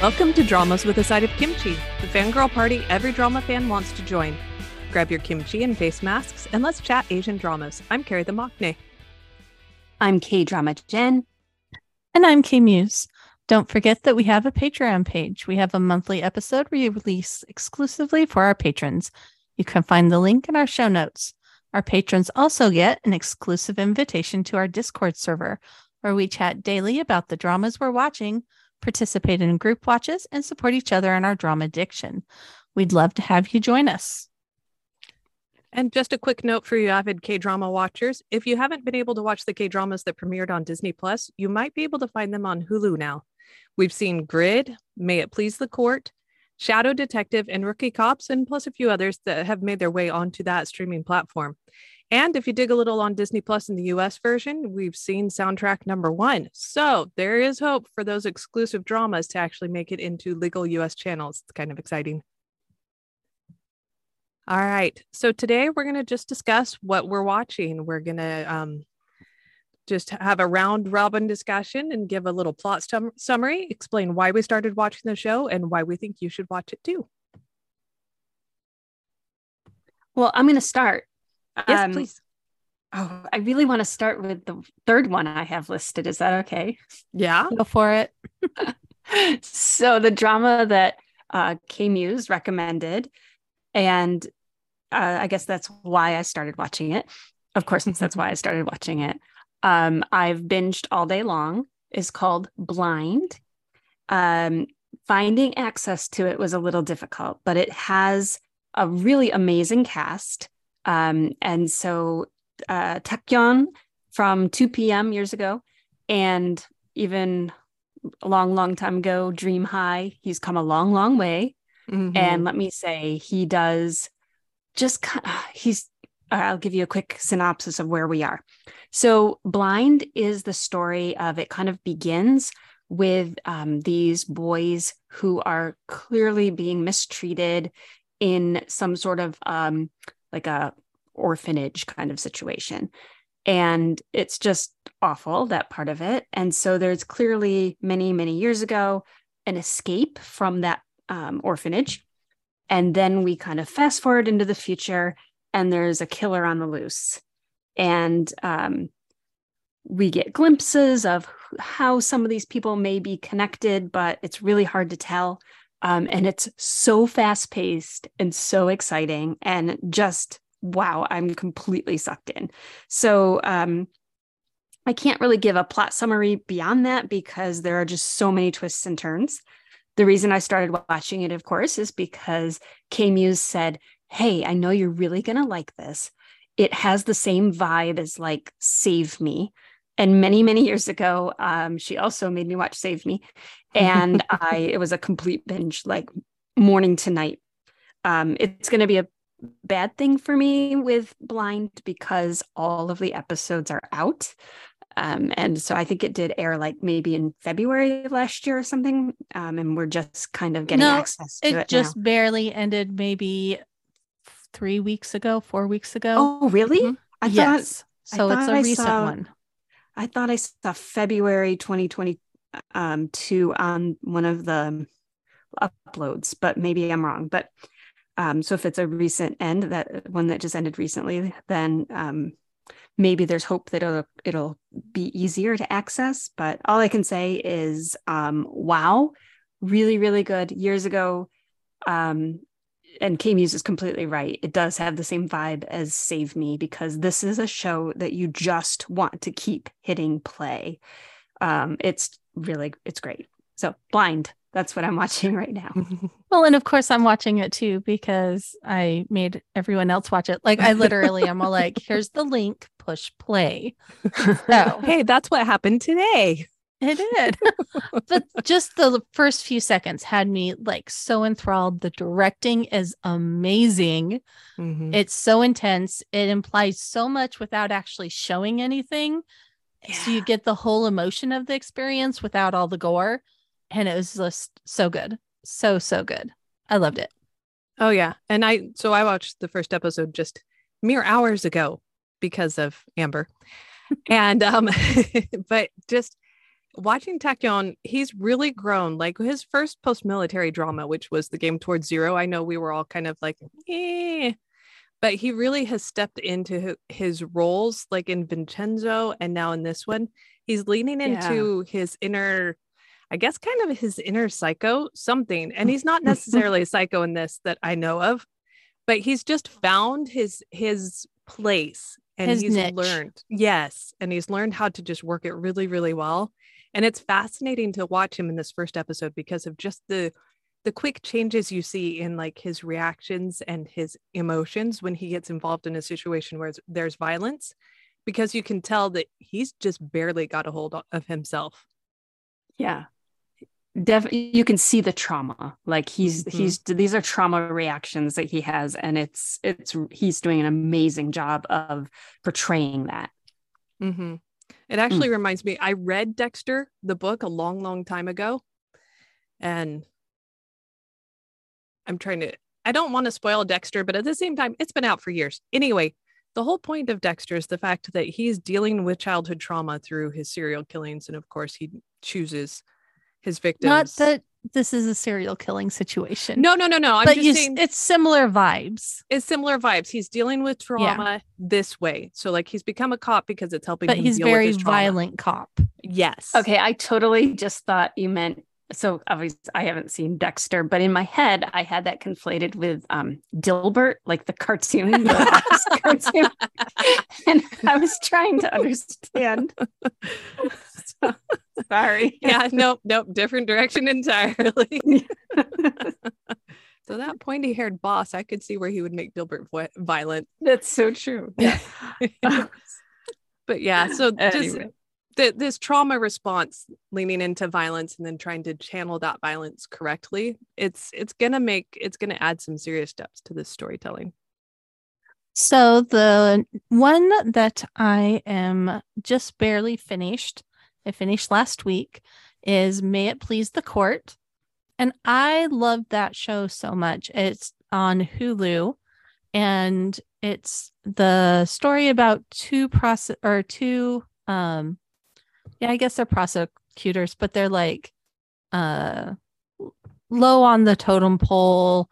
Welcome to Dramas with a Side of Kimchi, the fangirl party every drama fan wants to join. Grab your kimchi and face masks and let's chat Asian dramas. I'm Carrie the Mockney. I'm K Drama Jen. And I'm K Muse. Don't forget that we have a Patreon page. We have a monthly episode we release exclusively for our patrons. You can find the link in our show notes. Our patrons also get an exclusive invitation to our Discord server, where we chat daily about the dramas we're watching participate in group watches, and support each other in our drama addiction. We'd love to have you join us. And just a quick note for you avid K drama watchers if you haven't been able to watch the K dramas that premiered on Disney Plus, you might be able to find them on Hulu now. We've seen Grid, May It Please the Court, Shadow Detective, and Rookie Cops, and plus a few others that have made their way onto that streaming platform. And if you dig a little on Disney Plus in the US version, we've seen soundtrack number one. So there is hope for those exclusive dramas to actually make it into legal US channels. It's kind of exciting. All right. So today we're going to just discuss what we're watching. We're going to um, just have a round robin discussion and give a little plot sum- summary, explain why we started watching the show and why we think you should watch it too. Well, I'm going to start. Yes, um, please. Oh, I really want to start with the third one I have listed. Is that okay? Yeah. Go for it. so the drama that uh, K Muse recommended, and uh, I guess that's why I started watching it. Of course, that's why I started watching it. Um, I've binged all day long. Is called Blind. Um, finding access to it was a little difficult, but it has a really amazing cast. Um, and so uh, Taecyeon from 2PM years ago, and even a long, long time ago, Dream High, he's come a long, long way. Mm-hmm. And let me say, he does just, he's, I'll give you a quick synopsis of where we are. So, Blind is the story of it kind of begins with um, these boys who are clearly being mistreated in some sort of um, like a orphanage kind of situation. And it's just awful that part of it. And so there's clearly many many years ago an escape from that um, orphanage. And then we kind of fast forward into the future and there's a killer on the loose. And um, we get glimpses of how some of these people may be connected but it's really hard to tell um, and it's so fast paced and so exciting and just wow, I'm completely sucked in. So um, I can't really give a plot summary beyond that because there are just so many twists and turns. The reason I started watching it, of course, is because K Muse said, Hey, I know you're really going to like this. It has the same vibe as like Save Me. And many, many years ago, um, she also made me watch Save Me. And I, it was a complete binge, like morning to night. Um, it's going to be a bad thing for me with Blind because all of the episodes are out. Um, and so I think it did air like maybe in February of last year or something. Um, and we're just kind of getting no, access to it. It just now. barely ended maybe three weeks ago, four weeks ago. Oh, really? Mm-hmm. I yes. thought so. It's a I recent saw, one. I thought I saw February 2022 um, on one of the uploads, but maybe I'm wrong. But um, so if it's a recent end, that one that just ended recently, then um, maybe there's hope that it'll it'll be easier to access. But all I can say is, um, wow, really, really good. Years ago, um, and K Muse is completely right. It does have the same vibe as Save Me because this is a show that you just want to keep hitting play. Um, it's really it's great. So blind that's what I'm watching right now. well, and of course I'm watching it too because I made everyone else watch it. Like I literally am all like, here's the link, push play. So hey, that's what happened today. It did. but just the first few seconds had me like so enthralled. The directing is amazing. Mm-hmm. It's so intense. It implies so much without actually showing anything. Yeah. So you get the whole emotion of the experience without all the gore and it was just so good. So, so good. I loved it. Oh, yeah. And I, so I watched the first episode just mere hours ago because of Amber. and, um, but just watching Taecyeon, he's really grown. Like his first post-military drama, which was the game towards zero. I know we were all kind of like, eh, but he really has stepped into his roles, like in Vincenzo, and now in this one, he's leaning into yeah. his inner. I guess kind of his inner psycho something. And he's not necessarily a psycho in this that I know of, but he's just found his his place and his he's niche. learned yes and he's learned how to just work it really really well. And it's fascinating to watch him in this first episode because of just the the quick changes you see in like his reactions and his emotions when he gets involved in a situation where there's violence because you can tell that he's just barely got a hold of himself. Yeah Def- you can see the trauma like he's mm-hmm. he's these are trauma reactions that he has and it's it's he's doing an amazing job of portraying that mm-hmm. it actually mm. reminds me i read dexter the book a long long time ago and i'm trying to i don't want to spoil dexter but at the same time it's been out for years anyway the whole point of dexter is the fact that he's dealing with childhood trauma through his serial killings and of course he chooses his victims. Not that this is a serial killing situation. No, no, no, no. I'm but just you, saying it's similar vibes. It's similar vibes. He's dealing with trauma yeah. this way. So like he's become a cop because it's helping. But he's very violent cop. Yes. Okay, I totally just thought you meant so obviously I haven't seen Dexter, but in my head I had that conflated with um Dilbert, like the cartoon, the cartoon. and I was trying to understand. So, sorry. Yeah, nope, nope, different direction entirely. so that pointy haired boss, I could see where he would make Dilbert violent. That's so true. Yeah. but yeah, so anyway. just the, this trauma response leaning into violence and then trying to channel that violence correctly it's it's gonna make it's gonna add some serious steps to this storytelling so the one that i am just barely finished i finished last week is may it please the court and i love that show so much it's on hulu and it's the story about two process or two um yeah, I guess they're prosecutors, but they're like uh low on the totem pole,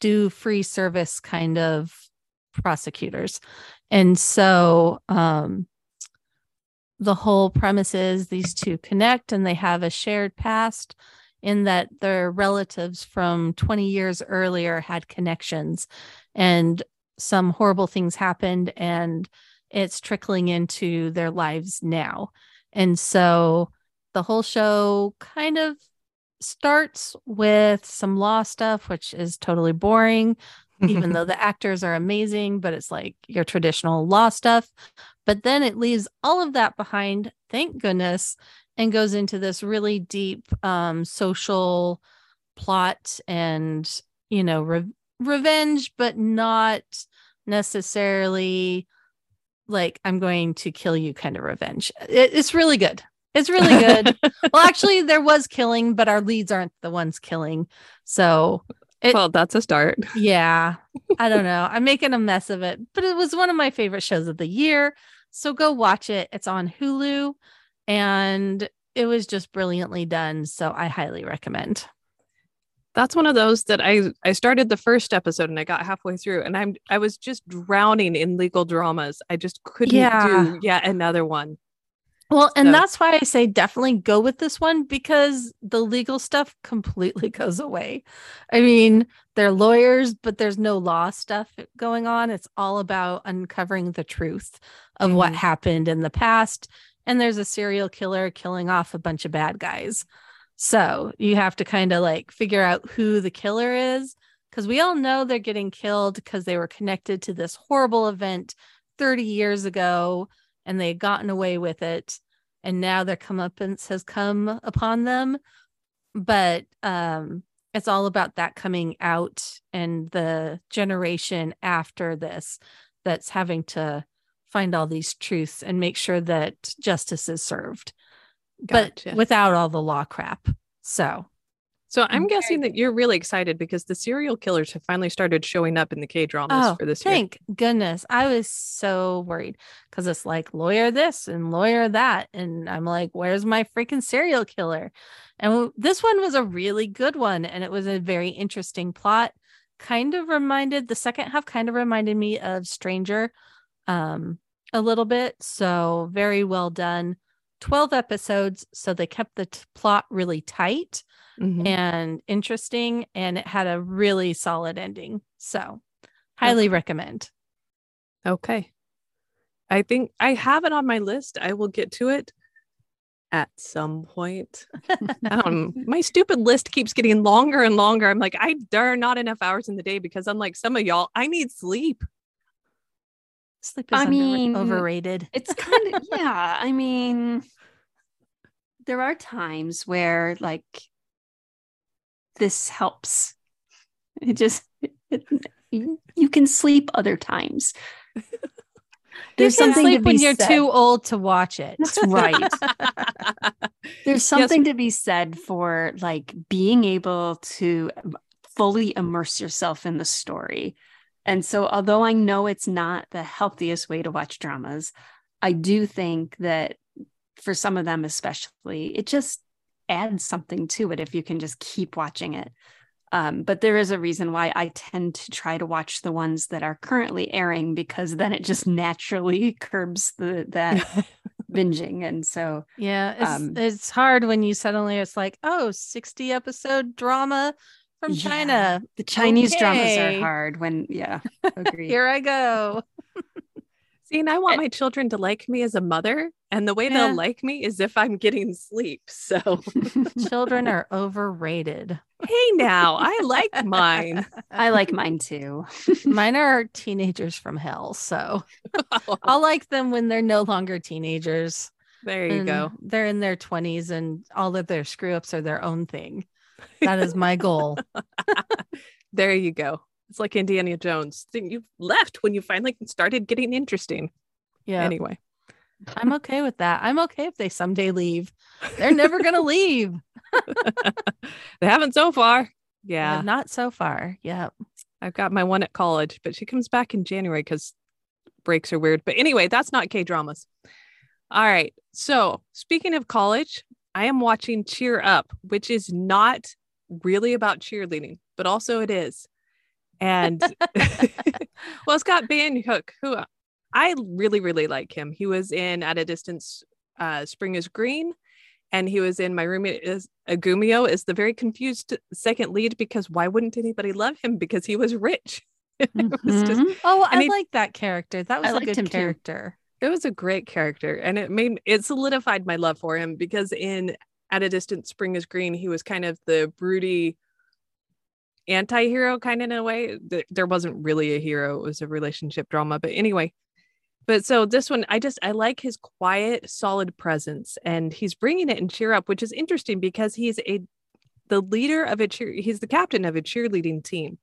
do free service kind of prosecutors. And so um the whole premise is these two connect and they have a shared past in that their relatives from 20 years earlier had connections and some horrible things happened and it's trickling into their lives now. And so the whole show kind of starts with some law stuff, which is totally boring, even though the actors are amazing, but it's like your traditional law stuff. But then it leaves all of that behind, thank goodness, and goes into this really deep um, social plot and, you know, re- revenge, but not necessarily like I'm going to kill you kind of revenge. It, it's really good. It's really good. well, actually, there was killing, but our leads aren't the ones killing. So, it, well, that's a start. Yeah. I don't know. I'm making a mess of it, but it was one of my favorite shows of the year. So go watch it. It's on Hulu and it was just brilliantly done. So I highly recommend that's one of those that I I started the first episode and I got halfway through and I'm I was just drowning in legal dramas. I just couldn't yeah. do yet another one. Well, and so. that's why I say definitely go with this one because the legal stuff completely goes away. I mean, they're lawyers, but there's no law stuff going on. It's all about uncovering the truth of mm-hmm. what happened in the past. And there's a serial killer killing off a bunch of bad guys. So you have to kind of like figure out who the killer is because we all know they're getting killed because they were connected to this horrible event 30 years ago and they had gotten away with it. And now their comeuppance has come upon them. But um, it's all about that coming out and the generation after this that's having to find all these truths and make sure that justice is served gotcha. but without all the law crap. So So I'm I'm guessing that you're really excited because the serial killers have finally started showing up in the K dramas Oh, for this year. thank goodness. I was so worried because it's like lawyer this and lawyer that. And I'm like, where's my freaking serial killer? And this one was a really good one. And it was a very interesting plot. Kind of reminded the second half kind of reminded me of Stranger um a little bit. So very well done. 12 episodes. So they kept the t- plot really tight Mhm. and interesting. And it had a really solid ending. So highly recommend. Okay. I think I have it on my list. I will get to it at some point. um, my stupid list keeps getting longer and longer. I'm like, I there are not enough hours in the day because unlike some of y'all, I need sleep. Sleep is I under- mean, overrated. It's kind of yeah. I mean, there are times where like this helps. It just it, you can sleep other times. There's something sleep to when you're said. too old to watch it. That's right. There's something to be said for like being able to um, fully immerse yourself in the story. And so, although I know it's not the healthiest way to watch dramas, I do think that for some of them, especially, it just adds something to it if you can just keep watching it. Um, but there is a reason why I tend to try to watch the ones that are currently airing because then it just naturally curbs the that binging. And so Yeah, it's Um, it's hard when you suddenly it's like, oh, 60 episode drama from Yeah. China. The Chinese dramas are hard when, yeah, agree. Here I go. See, and I want eh. my children to like me as a mother. And the way Yeah. they'll like me is if I'm getting sleep. So Children are overrated. hey now, I like mine. I like mine too. Mine are teenagers from hell, so I'll like them when they're no longer teenagers. there you go. They're in their 20s and all of their screw ups are their own thing. That is my goal. There you go. It's like Indiana Jones. You left when you finally started getting interesting. Yeah. Anyway, I'm okay with that. I'm okay if they someday leave. They're never going to leave. they haven't so far. Yeah, Not so far. Yep. I've got my one at college, but she comes back in January because breaks are weird. But anyway, that's not K dramas. All right. So speaking of college, I am watching Cheer Up, which is not really about cheerleading, but also it is. And well, it's got Bae In-hyuk, who I really, really like him. He was in At a Distance, uh, Spring is Green, and he was in My Roommate is a Gumiho is the very confused second lead because why wouldn't anybody love him? Because he was rich. it was just. Oh, I he- like that character. That was I a good him too. character. It was a great character and it made it solidified my love for him because in at a distance spring is green he was kind of the broody anti-hero kind of in a way. There wasn't really a hero it was a relationship drama but anyway. But so this one i just i like his quiet solid presence and he's bringing it in cheer up which is interesting because he's a the leader of a cheer he's the captain of a cheerleading team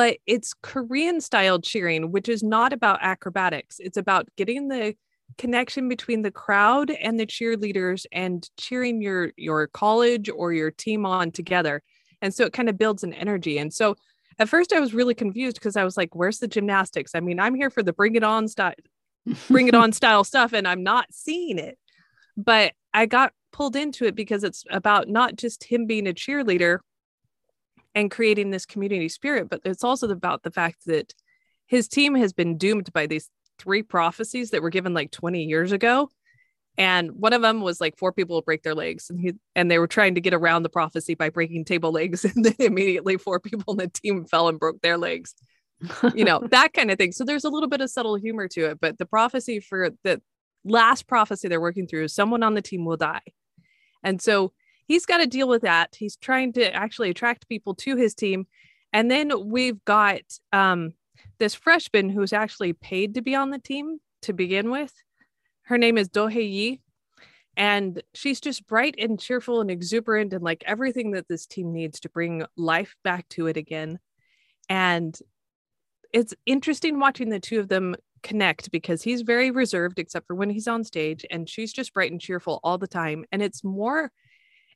but it's Korean style cheering, which is not about acrobatics. It's about getting the connection between the crowd and the cheerleaders and cheering your your college or your team on together. And so it kind of builds an energy. And so at first I was really confused because I was like, where's the gymnastics? I mean, I'm here for the bring it on style, bring it on style stuff, and I'm not seeing it. But I got pulled into it because it's about not just him being a cheerleader and creating this community spirit, but it's also about the fact that his team has been doomed by these three prophecies that were given like 20 years ago. And one of them was like four people will break their legs, and he, and they were trying to get around the prophecy by breaking table legs, and then immediately four people in the team fell and broke their legs. You know that kind of thing. So there's a little bit of subtle humor to it, but the prophecy for the last prophecy they're working through is someone on the team will die, and so he's got to deal with that. He's trying to actually attract people to his team. And then we've got um, this freshman who's actually paid to be on the team to begin with. Her name is Do Hae Yi. And she's just bright and cheerful and exuberant and like everything that this team needs to bring life back to it again. And it's interesting watching the two of them connect because he's very reserved except for when he's on stage and she's just bright and cheerful all the time. And it's more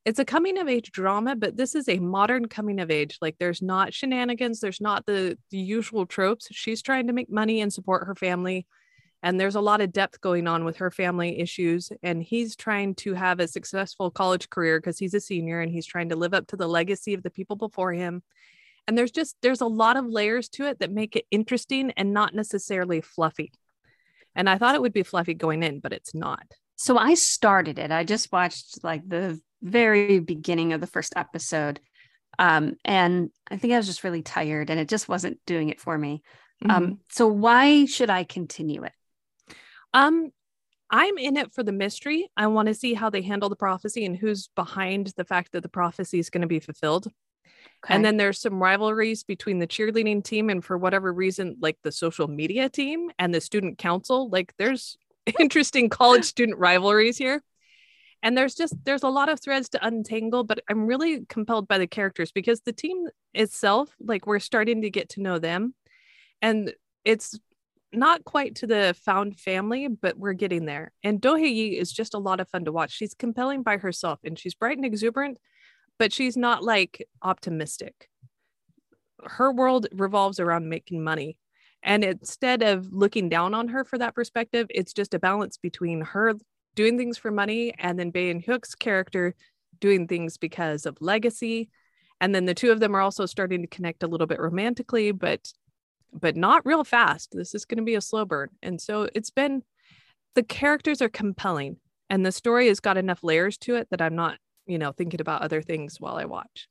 it's a coming of age drama, but this is a modern coming of age. Like there's not shenanigans, there's not the, the usual tropes. She's trying to make money and support her family. And there's a lot of depth going on with her family issues. And he's trying to have a successful college career because he's a senior and he's trying to live up to the legacy of the people before him. And there's just there's a lot of layers to it that make it interesting and not necessarily fluffy. And I thought it would be fluffy going in, but it's not. So I started it. I just watched like the very beginning of the first episode. Um, and I think I was just really tired and it just wasn't doing it for me. Um, mm-hmm. Um, so why should I continue it? Um, I'm in it for the mystery. I want to see how they handle the prophecy and who's behind the fact that the prophecy is going to be fulfilled. Okay. And then there's some rivalries between the cheerleading team and for whatever reason, like the social media team and the student council. Like there's interesting college student rivalries here and there's just there's a lot of threads to untangle but i'm really compelled by the characters because the team itself like we're starting to get to know them. And it's not quite to the found family but we're getting there. And do Yi is just a lot of fun to watch. She's compelling by herself and she's bright and exuberant but she's not like optimistic. Her world revolves around making money. And instead of looking down on her for that perspective it's just a balance between her doing things for money and then Bae In-hyuk's character doing things because of legacy. And then the two of them are also starting to connect a little bit romantically, but but not real fast. This is going to be a slow burn. And so it's been the characters are compelling and the story has got enough layers to it that I'm not, you know, thinking about other things while I watch.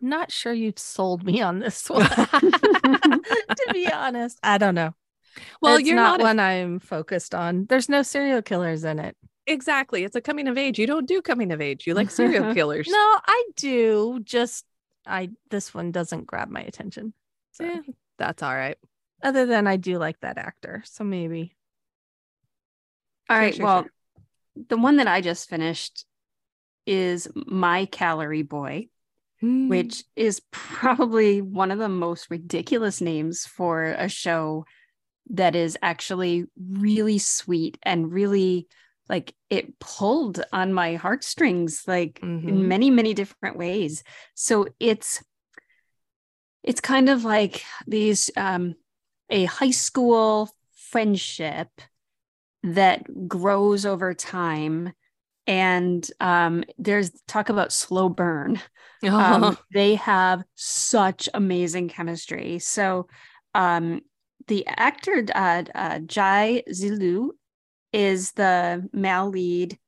I'm not sure you've sold me on this one. to be honest, I don't know. Well, it's you're not, not one I'm focused on. There's no serial killers in it. Exactly. It's a coming of age. You don't do coming of age. You like serial killers. no, I do. Just I this one doesn't grab my attention. So yeah, that's all right. Other than I do like that actor. So maybe. All right. Sure, sure, well, sure. the one that I just finished is My Calorie Boy, mm. which is probably one of the most ridiculous names for a show that is actually really sweet and really like it pulled on my heartstrings like mm-hmm. in many many different ways so it's it's kind of like these um a high school friendship that grows over time and um, there's talk about slow burn. Oh. Um, they have such amazing chemistry. So um, the actor uh, uh, Jai Zilu is the male lead.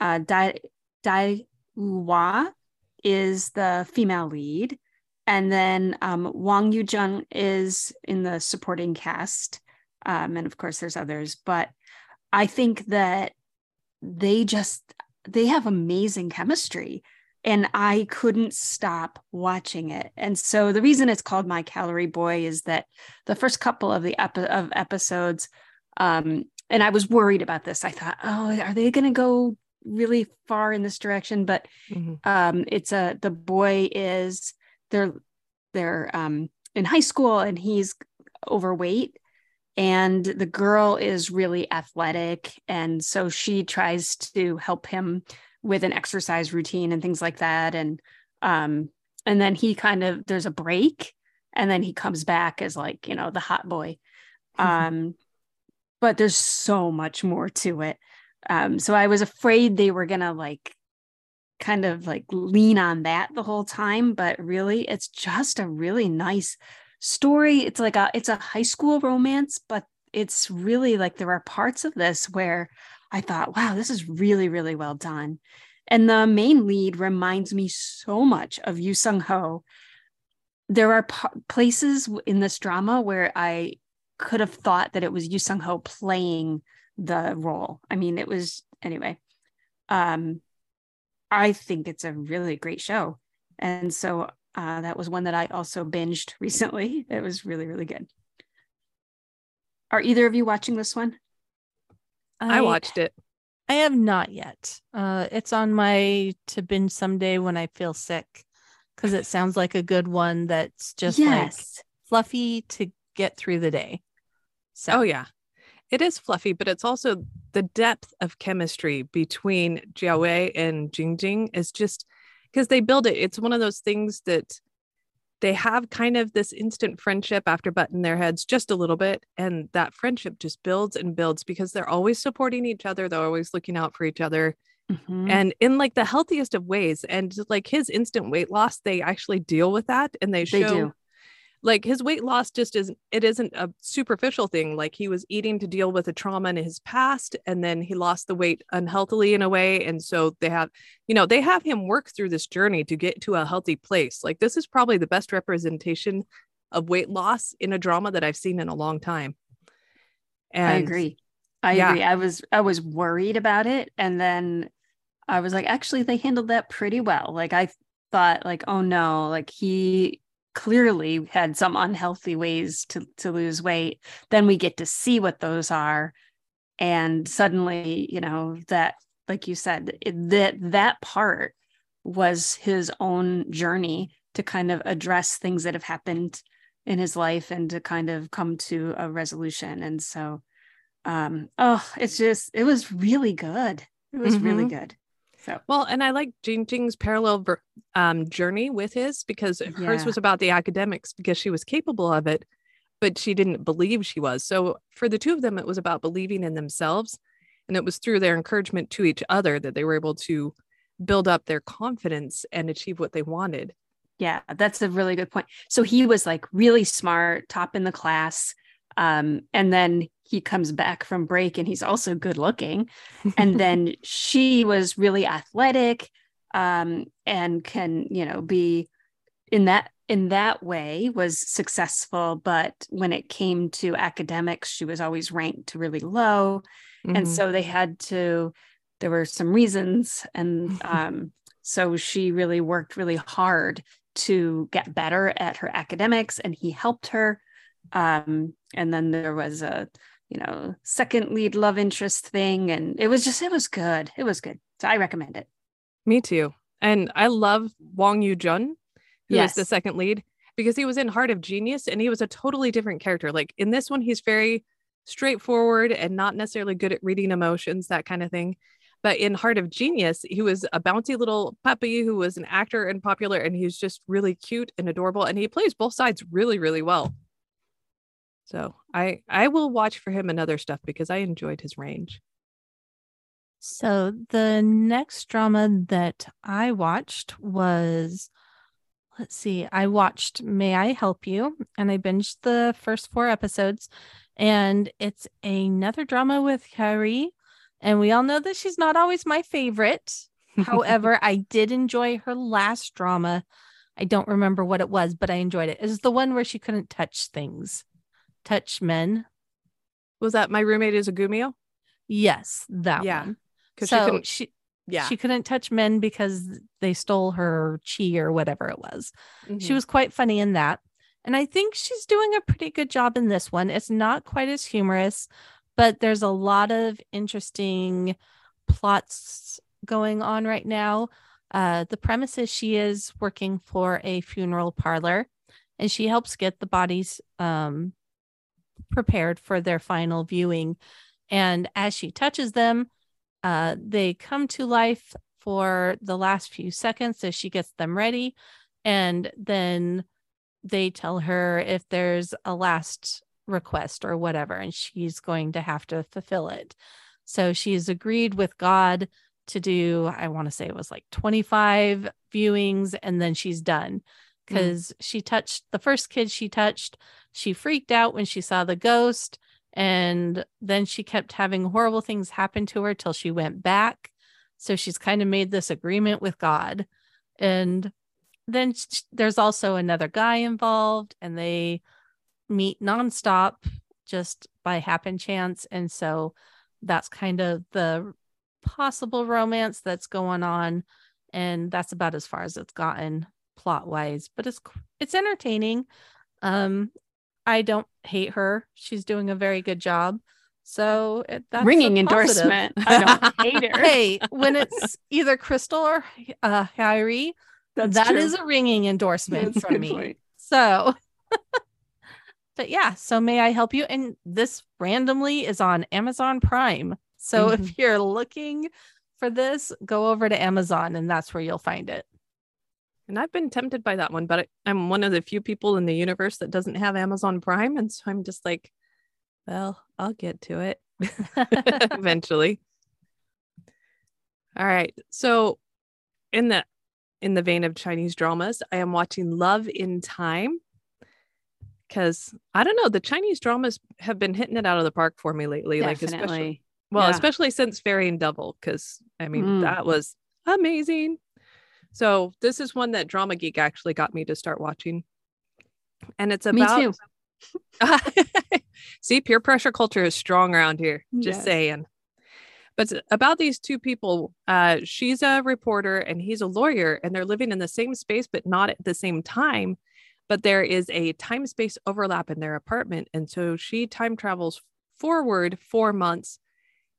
Uh, Dai Dai Hua is the female lead, and then um, Wang Yujun is in the supporting cast, um, and of course there's others. But I think that they just they have amazing chemistry and I couldn't stop watching it. And so the reason it's called My Calorie Boy is that the first couple of the epi- of episodes um, and I was worried about this. I thought, oh, are they going to go really far in this direction? But mm-hmm. um, it's a the boy is they're they're um, in high school and he's overweight, and the girl is really athletic, and so she tries to help him with an exercise routine and things like that, and um, and then he kind of there's a break, and then he comes back as like you know the hot boy. Mm-hmm. Um, but there's so much more to it. Um, so I was afraid they were gonna like kind of like lean on that the whole time, but really it's just a really nice story. It's like a it's a high school romance, but it's really like there are parts of this where I thought, wow, this is really, really well done. And the main lead reminds me so much of Yu Sung Ho. There are p- places in this drama where I could have thought that it was Yu Sung Ho playing the role. I mean, it was anyway. Um, I think it's a really great show, and so uh, that was one that I also binged recently. It was really really good. Are either of you watching this one? I, I watched it. I have not yet. Uh, it's on my to binge someday when I feel sick because it sounds like a good one that's just yes. like fluffy to get through the day. So. Oh yeah, it is fluffy, but it's also the depth of chemistry between Jiawei and Jingjing is just because they build it. It's one of those things that they have kind of this instant friendship after butting their heads just a little bit. And that friendship just builds and builds because they're always supporting each other. They're always looking out for each other. Mhm. And in like the healthiest of ways. And like his instant weight loss, they actually deal with that and they show They do. Like his weight loss just isn't it isn't a superficial thing like he was eating to deal with a trauma in his past and then he lost the weight unhealthily in a way and so they have you know they have him work through this journey to get to a healthy place like this is probably the best representation of weight loss in a drama that i've seen in a long time and I agree. I yeah. agree. I was I was worried about it and then I was like actually they handled that pretty well. Like I thought like oh no, like he clearly had some unhealthy ways to to lose weight. Then we get to see what those are and suddenly, you know, that like you said, it, that that part was his own journey to kind of address things that have happened in his life and to kind of come to a resolution. And so, um, oh, it's just, it was really good. It was really good. So, Well, and I like Jing Jing's parallel ver- um, journey with his because hers was about the academics because she was capable of it, but she didn't believe she was. So for the two of them, it was about believing in themselves. And it was through their encouragement to each other that they were able to build up their confidence and achieve what they wanted. yeah, that's a really good point. So he was like really smart, top in the class. Um, and then he comes back from break and he's also good looking. and then she was really athletic um, and can you know be in that in that way was successful but when it came to academics she was always ranked really low and Mhm. so they had to there were some reasons and um, so she really worked really hard to get better at her academics and he helped her um, and then there was a you know second lead love interest thing and it was just it was good it was good so i recommend it Me too. And I love Wong Yu Jun, who is the second lead, because he was in Heart of Genius and he was a totally different character. Like in this one, he's very straightforward and not necessarily good at reading emotions, that kind of thing. But in Heart of Genius, he was a bouncy little puppy who was an actor and popular, and he's just really cute and adorable. And he plays both sides really, really well. So I I will watch for him and other stuff because I enjoyed his range. So the next drama that I watched was let's see, I watched May I Help You and I binged the first four episodes and it's another drama with Hyeri and we all know that she's not always my favorite. However, I did enjoy her last drama. I don't remember what it was, but I enjoyed it. It was the one where she couldn't touch things, touch men. was that my roommate is a Gumiho? Yes, that Yeah, one. Because So she couldn't. she Yeah, She couldn't touch men because they stole her chi or whatever it was. She Mhm. was quite funny in that. And I think she's doing a pretty good job in this one. It's not quite as humorous, but there's a lot of interesting plots going on right now. Uh, the premise is she is working for a funeral parlor and she helps get the bodies um, prepared for their final viewing. And as she touches them, uh, they come to life for the last few seconds as she gets them ready. And then they tell her if there's a last request or whatever, and she's going to have to fulfill it. So she's agreed with God to do, I want to say it was like 25 viewings, and then she's done Mm. because she touched the first kid she touched. She freaked out when she saw the ghost. And then she kept having horrible things happen to her till she went back. So she's kind of made this agreement with God. And then there's also another guy involved, and they meet nonstop just by happen chance. And so that's kind of the possible romance that's going on. And that's about as far as it's gotten plot wise, but it's it's entertaining. Um, I don't hate her. She's doing a very good job. So it, that's ringing endorsement i don't hate her Hey, when it's either Crystal or uh, Harry, That's that true. is a ringing endorsement That's a from me. point. So, but yeah, so may I help you? And this randomly is on Amazon Prime. So Mm-hmm. if you're looking for this, go over to Amazon and that's where you'll find it. And I've been tempted by that one, but I, I'm one of the few people in the universe that doesn't have Amazon Prime. And so I'm just like, well, I'll get to it eventually. All right. So in the in the vein of Chinese dramas, I am watching Love in Time because I don't know, the Chinese dramas have been hitting it out of the park for me lately. Like especially Definitely. well, Yeah. especially since Fairy and Devil, because I mean Mm. that was amazing. So this is one that Drama Geek actually got me to start watching. And it's Me about too. See, peer pressure culture is strong around here. Just Yes. saying. But about these two people, uh, she's a reporter and he's a lawyer, and they're living in the same space, but not at the same time. But there is a time space overlap in their apartment. And so she time travels forward four months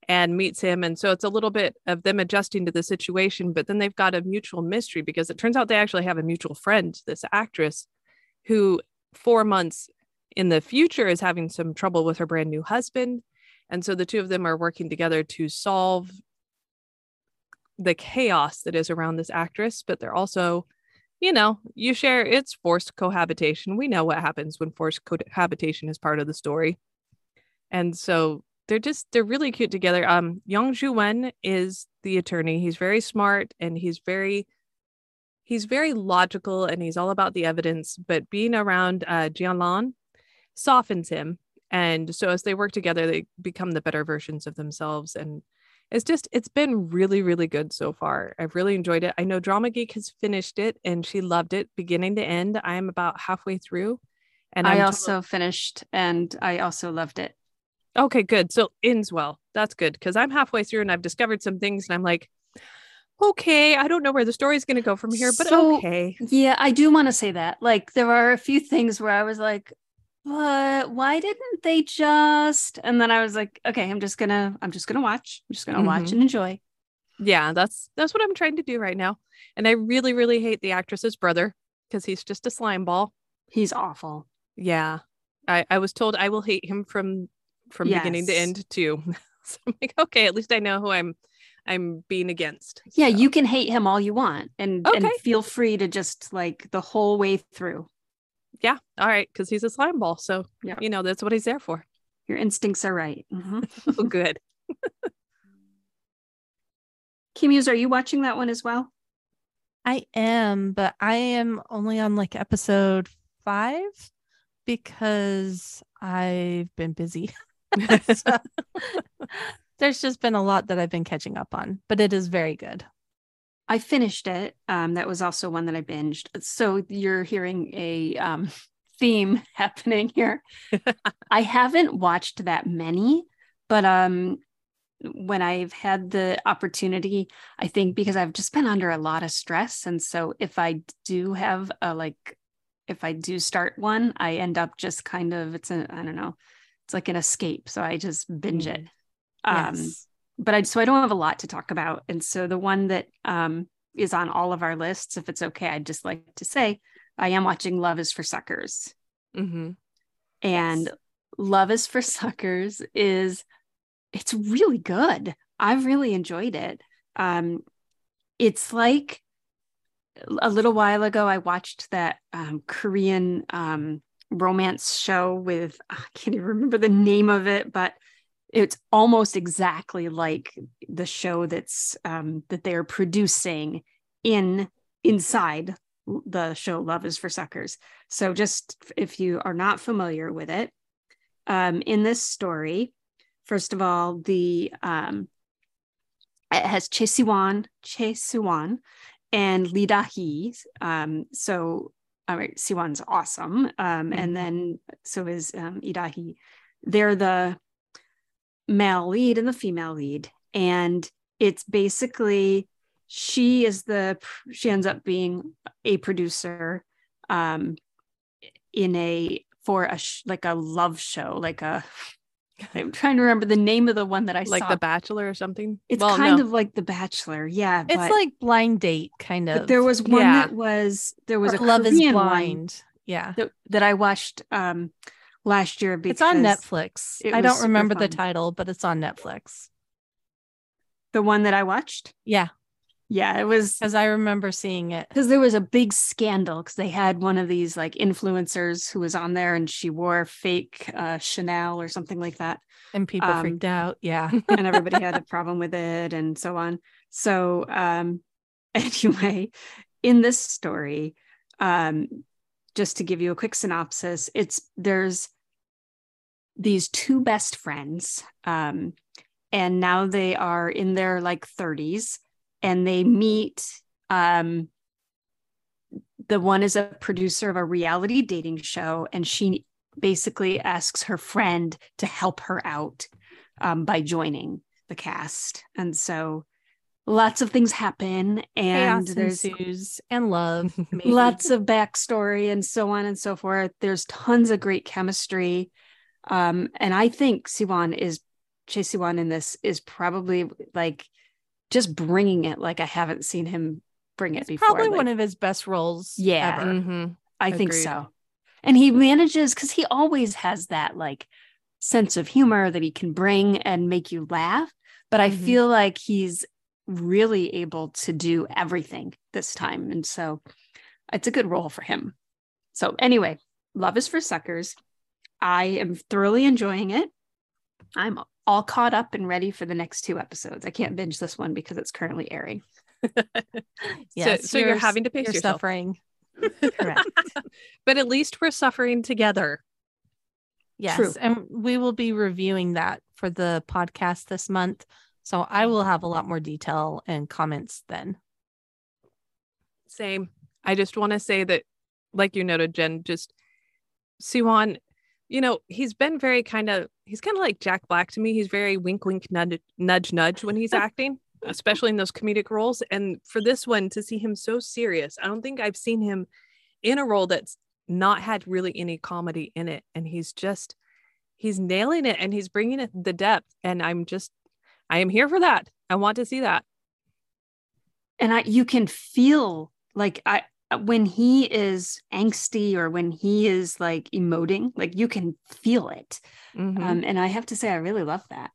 and meets him. And so it's a little bit of them adjusting to the situation, but then they've got a mutual mystery because it turns out they actually have a mutual friend, this actress, who four months in the future is having some trouble with her brand new husband. And so the two of them are working together to solve the chaos that is around this actress, but they're also, you know, you share it's forced cohabitation. We know what happens when forced cohabitation is part of the story. And so they're just they're really cute together. Um Yang Zhuwen is the attorney. He's very smart and he's very he's very logical and he's all about the evidence, but being around uh Jianlan softens him. And so as they work together, they become the better versions of themselves. And it's just, it's been really, really good so far. I've really enjoyed it. I know Drama Geek has finished it and she loved it beginning to end. I am about halfway through. And I I'm also finished and I also loved it. Okay, good. So ends well. That's good because I'm halfway through and I've discovered some things and I'm like, okay, I don't know where the story's going to go from here, but So- okay. Yeah, I do want to say that. Like there are a few things where I was like, but why didn't they just and then I was like, okay, I'm just gonna I'm just gonna watch. I'm just gonna watch Mhm. and enjoy. Yeah, that's that's what I'm trying to do right now. And I really, really hate the actress's brother because he's just a slime ball. He's awful. Yeah. I, I was told I will hate him from from beginning to end too. so I'm like, okay, at least I know who I'm I'm being against. Yeah, So, you can hate him all you want and and feel free to just like the whole way through. yeah, all right, because he's a slime ball. So Yeah. you know that's what he's there for. Your instincts are right. Mhm. Oh, good. K Muse, are you watching that one as well? I am, but I am only on like episode five because I've been busy. So, there's just been a lot that I've been catching up on, but it is very good. I finished it. Um, that was also one that I binged. So you're hearing a um, theme happening here. I haven't watched that many, but um, when I've had the opportunity, I think because I've just been under a lot of stress, and so if I do have a like, if I do start one, I end up just kind of it's a I don't know, it's like an escape. So I just binge it. Um, Yes. but I so I don't have a lot to talk about. And so the one that um is on all of our lists, if it's okay, I'd just like to say I am watching Love is for Suckers. hmm And Yes. Love is for Suckers is it's really good. I've really enjoyed it. Um it's like a little while ago I watched that um Korean um romance show with I can't even remember the name of it, but it's almost exactly like the show that's um, that they're producing in inside the show Love is for Suckers. So just if you are not familiar with it, um, in this story, first of all, the um, it has Choi Siwon, Choi Siwon, and Lee Da Hee. Um, so all right, Siwon's awesome, um, Mhm. and then so is um, Hee. They're the male lead and the female lead and it's basically she is the she ends up being a producer um in a for a sh- like a love show like a i'm trying to remember the name of the one that i saw. Like saw The Bachelor or something. it's Well, kind no. of like the bachelor yeah It's but, like blind date kind of. but there was one Yeah. that was there was or a Love is Korean one Blind. Yeah. that, that i watched um last year because It's on Netflix. it I don't remember the title, but it's on Netflix. the one that i watched Yeah. Yeah, it was As I remember seeing it. because there was a big scandal because they had one of these like influencers who was on there and she wore fake uh, Chanel or something like that. And people Um, freaked out. Yeah. and everybody had a problem with it and so on. So um anyway, in this story, um just to give you a quick synopsis, it's there's these two best friends um and now they are in their like 30s and they meet um the one is a producer of a reality dating show and she basically asks her friend to help her out um, by joining the cast. And so lots of things happen and Chaos there's ensues and love. maybe. lots of backstory and so on and so forth. There's tons of great chemistry. Um, and I think Siwon is Chase Siwon in this is probably like just bringing it like I haven't seen him bring it It's before. probably Like, one of his best roles. Yeah. ever. Mhm. I think so. And he manages because he always has that like sense of humor that he can bring and make you laugh. But I Mhm. feel like he's really able to do everything this time. And so it's a good role for him. So, anyway, Love is for Suckers. I am thoroughly enjoying it. I'm all caught up and ready for the next two episodes. I can't binge this one because it's currently airing. Yes, so you're having to pace you're yourself. suffering. Correct. But at least we're suffering together. Yes. True. And we will be reviewing that for the podcast this month. So I will have a lot more detail and comments then. Same. I just want to say that, like you noted, Jen, just Siwon, you know, he's been very kind of, he's kind of like Jack Black to me. He's very wink, wink, nudge, nudge, nudge when he's acting, especially in those comedic roles. And for this one, to see him so serious, I don't think I've seen him in a role that's not had really any comedy in it. And he's just, he's nailing it and he's bringing it the depth. And I'm just, I am here for that. I want to see that. and I you can feel like I when he is angsty or when he is like emoting, like you can feel it. Mhm. Um, and I have to say, I really love that.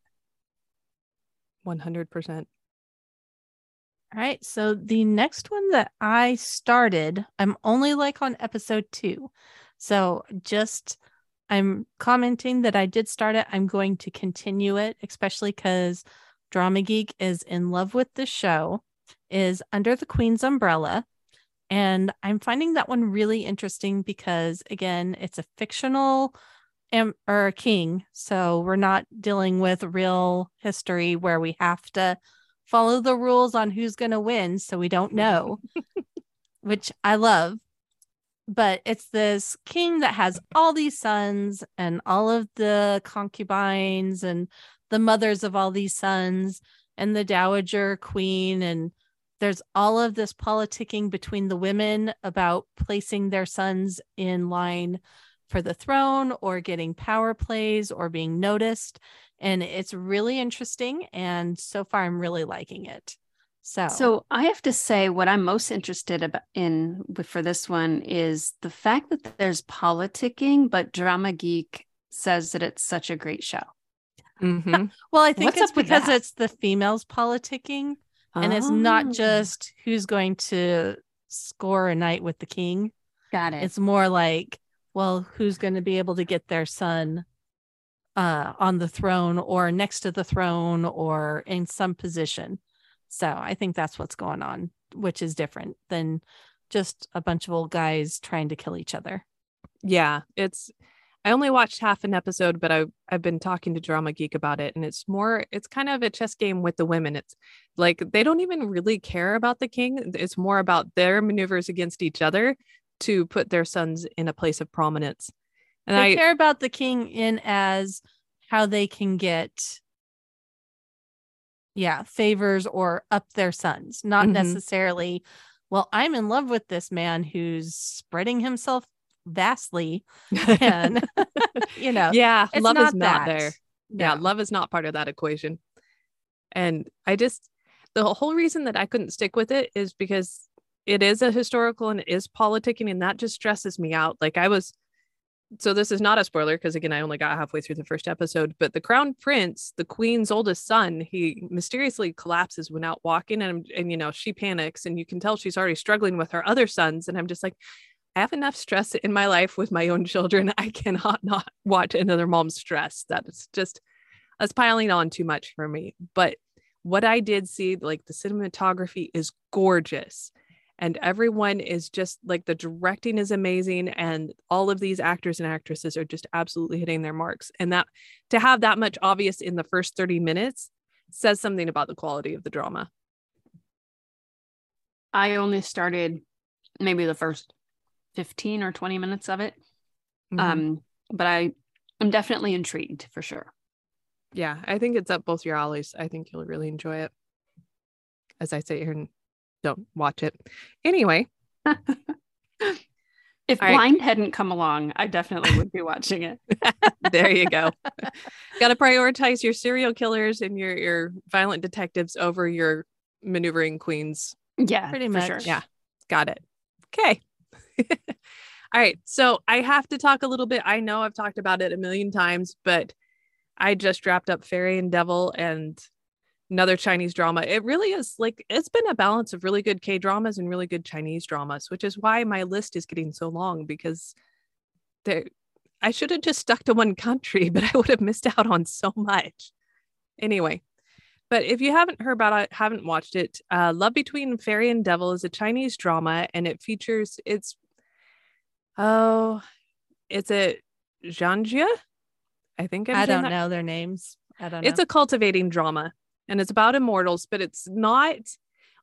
100%. All right. So the next one that I started, I'm only like on episode two. So just I'm commenting that I did start it. I'm going to continue it, especially because Drama Geek is in love with the show, is under the Queen's umbrella. And I'm finding that one really interesting because, again, it's a fictional am- or a king. So we're not dealing with real history where we have to follow the rules on who's going to win. So we don't know, which I love. But it's this king that has all these sons and all of the concubines and the mothers of all these sons and the dowager queen. And there's all of this politicking between the women about placing their sons in line for the throne or getting power plays or being noticed and it's really interesting and so far i'm really liking it so So I have to say, what I'm most interested about in for this one is the fact that there's politicking, but Drama Geek says that it's such a great show. Mm-hmm. well i think What's it's because it's the females politicking and it's not Oh, just who's going to score a night with the king. Got it. it's more like well who's going to be able to get their son uh on the throne or next to the throne or in some position. So i think that's what's going on which is different than just a bunch of old guys trying to kill each other. Yeah, it's I only watched half an episode, but I I've been talking to Drama Geek about it and it's more it's kind of a chess game with the women. It's like they don't even really care about the king. It's more about their maneuvers against each other to put their sons in a place of prominence. And they I care about the king in as how they can get yeah favors or up their sons not Mhm. necessarily well i'm in love with this man who's spreading himself vastly and you know yeah, it's love is not not that. there. Yeah, love is not part of that equation. And I just the whole reason that I couldn't stick with it is because it is a historical and it is politicking and that just stresses me out. Like I was so this is not a spoiler because again I only got halfway through the first episode, but the crown prince, the queen's oldest son, he mysteriously collapses when out walking and and you know, she panics and you can tell she's already struggling with her other sons and I'm just like I have enough stress in my life with my own children. I cannot not watch another mom's stress. That's just that's piling on too much for me. But what I did see, like the cinematography is gorgeous and everyone is just like the directing is amazing and all of these actors and actresses are just absolutely hitting their marks and that to have that much obvious in the first 30 minutes says something about the quality of the drama i only started maybe the first 15 or 20 minutes of it mm-hmm. um but i i'm definitely intrigued for sure yeah i think it's up both your alleys i think you'll really enjoy it as i sit here and don't watch it. Anyway. if All Blind right. hadn't come along, I definitely would be watching it. there you go. Got to prioritize your serial killers and your your violent detectives over your maneuvering queens. Yeah, pretty much. Sure. Yeah, got it. Okay. All right. So I have to talk a little bit. I know I've talked about it a million times, but I just wrapped up Fairy and Devil and another Chinese drama. It really is like it's been a balance of really good K dramas and really good Chinese dramas, which is why my list is getting so long because there I should have just stuck to one country, but I would have missed out on so much. Anyway, but if you haven't heard about it, haven't watched it, uh, Love Between Fairy and Devil is a Chinese drama and it features it's oh, it's a Zhangjie. I think I'm I do not know their names. I don't know. It's a cultivating drama and it's about immortals, but it's not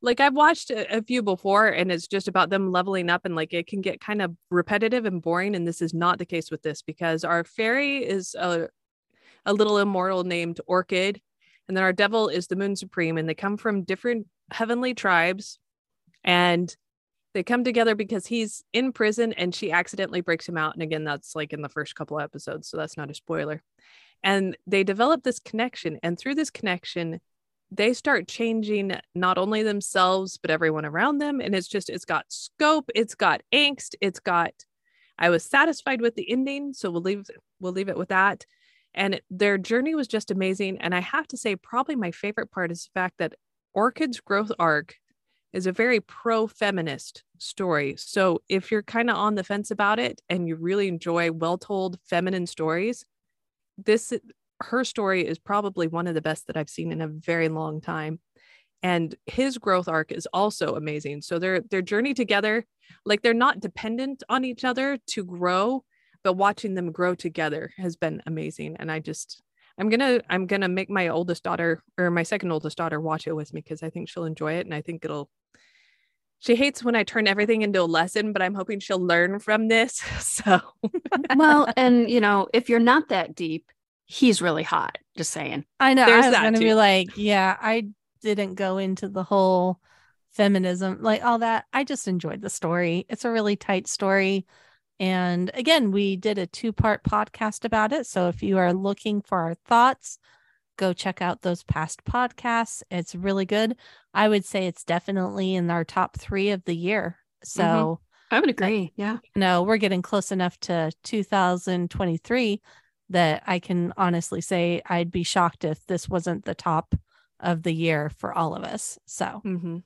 like I've watched a, a, few before and it's just about them leveling up and like it can get kind of repetitive and boring. And this is not the case with this because our fairy is a, a little immortal named Orchid. And then our devil is the moon supreme. And they come from different heavenly tribes. And they come together because he's in prison and she accidentally breaks him out. And again, that's like in the first couple episodes. So that's not a spoiler. And they develop this connection. And through this connection, they start changing not only themselves but everyone around them and it's just it's got scope it's got angst it's got i was satisfied with the ending so we'll leave we'll leave it with that and their journey was just amazing and i have to say probably my favorite part is the fact that orchid's growth arc is a very pro-feminist story so if you're kind of on the fence about it and you really enjoy well-told feminine stories this her story is probably one of the best that I've seen in a very long time. And his growth arc is also amazing. So their their journey together, like they're not dependent on each other to grow, but watching them grow together has been amazing. And I just I'm gonna I'm gonna make my oldest daughter or my second oldest daughter watch it with me because I think she'll enjoy it and I think it'll she hates when I turn everything into a lesson, but I'm hoping she'll learn from this. So, well, and you know, if you're not that deep, he's really hot. Just saying. I know. There's I was gonna too. be like, yeah, I didn't go into the whole feminism, like all that. I just enjoyed the story. It's a really tight story. And again, we did a two part podcast about it. So if you are looking for our thoughts, go check out those past podcasts. It's really good. I would say it's definitely in our top three of the year. So mm-hmm. I would agree. Yeah. No, we're getting close enough to 2023 that I can honestly say I'd be shocked if this wasn't the top of the year for all of us. So, mm-hmm.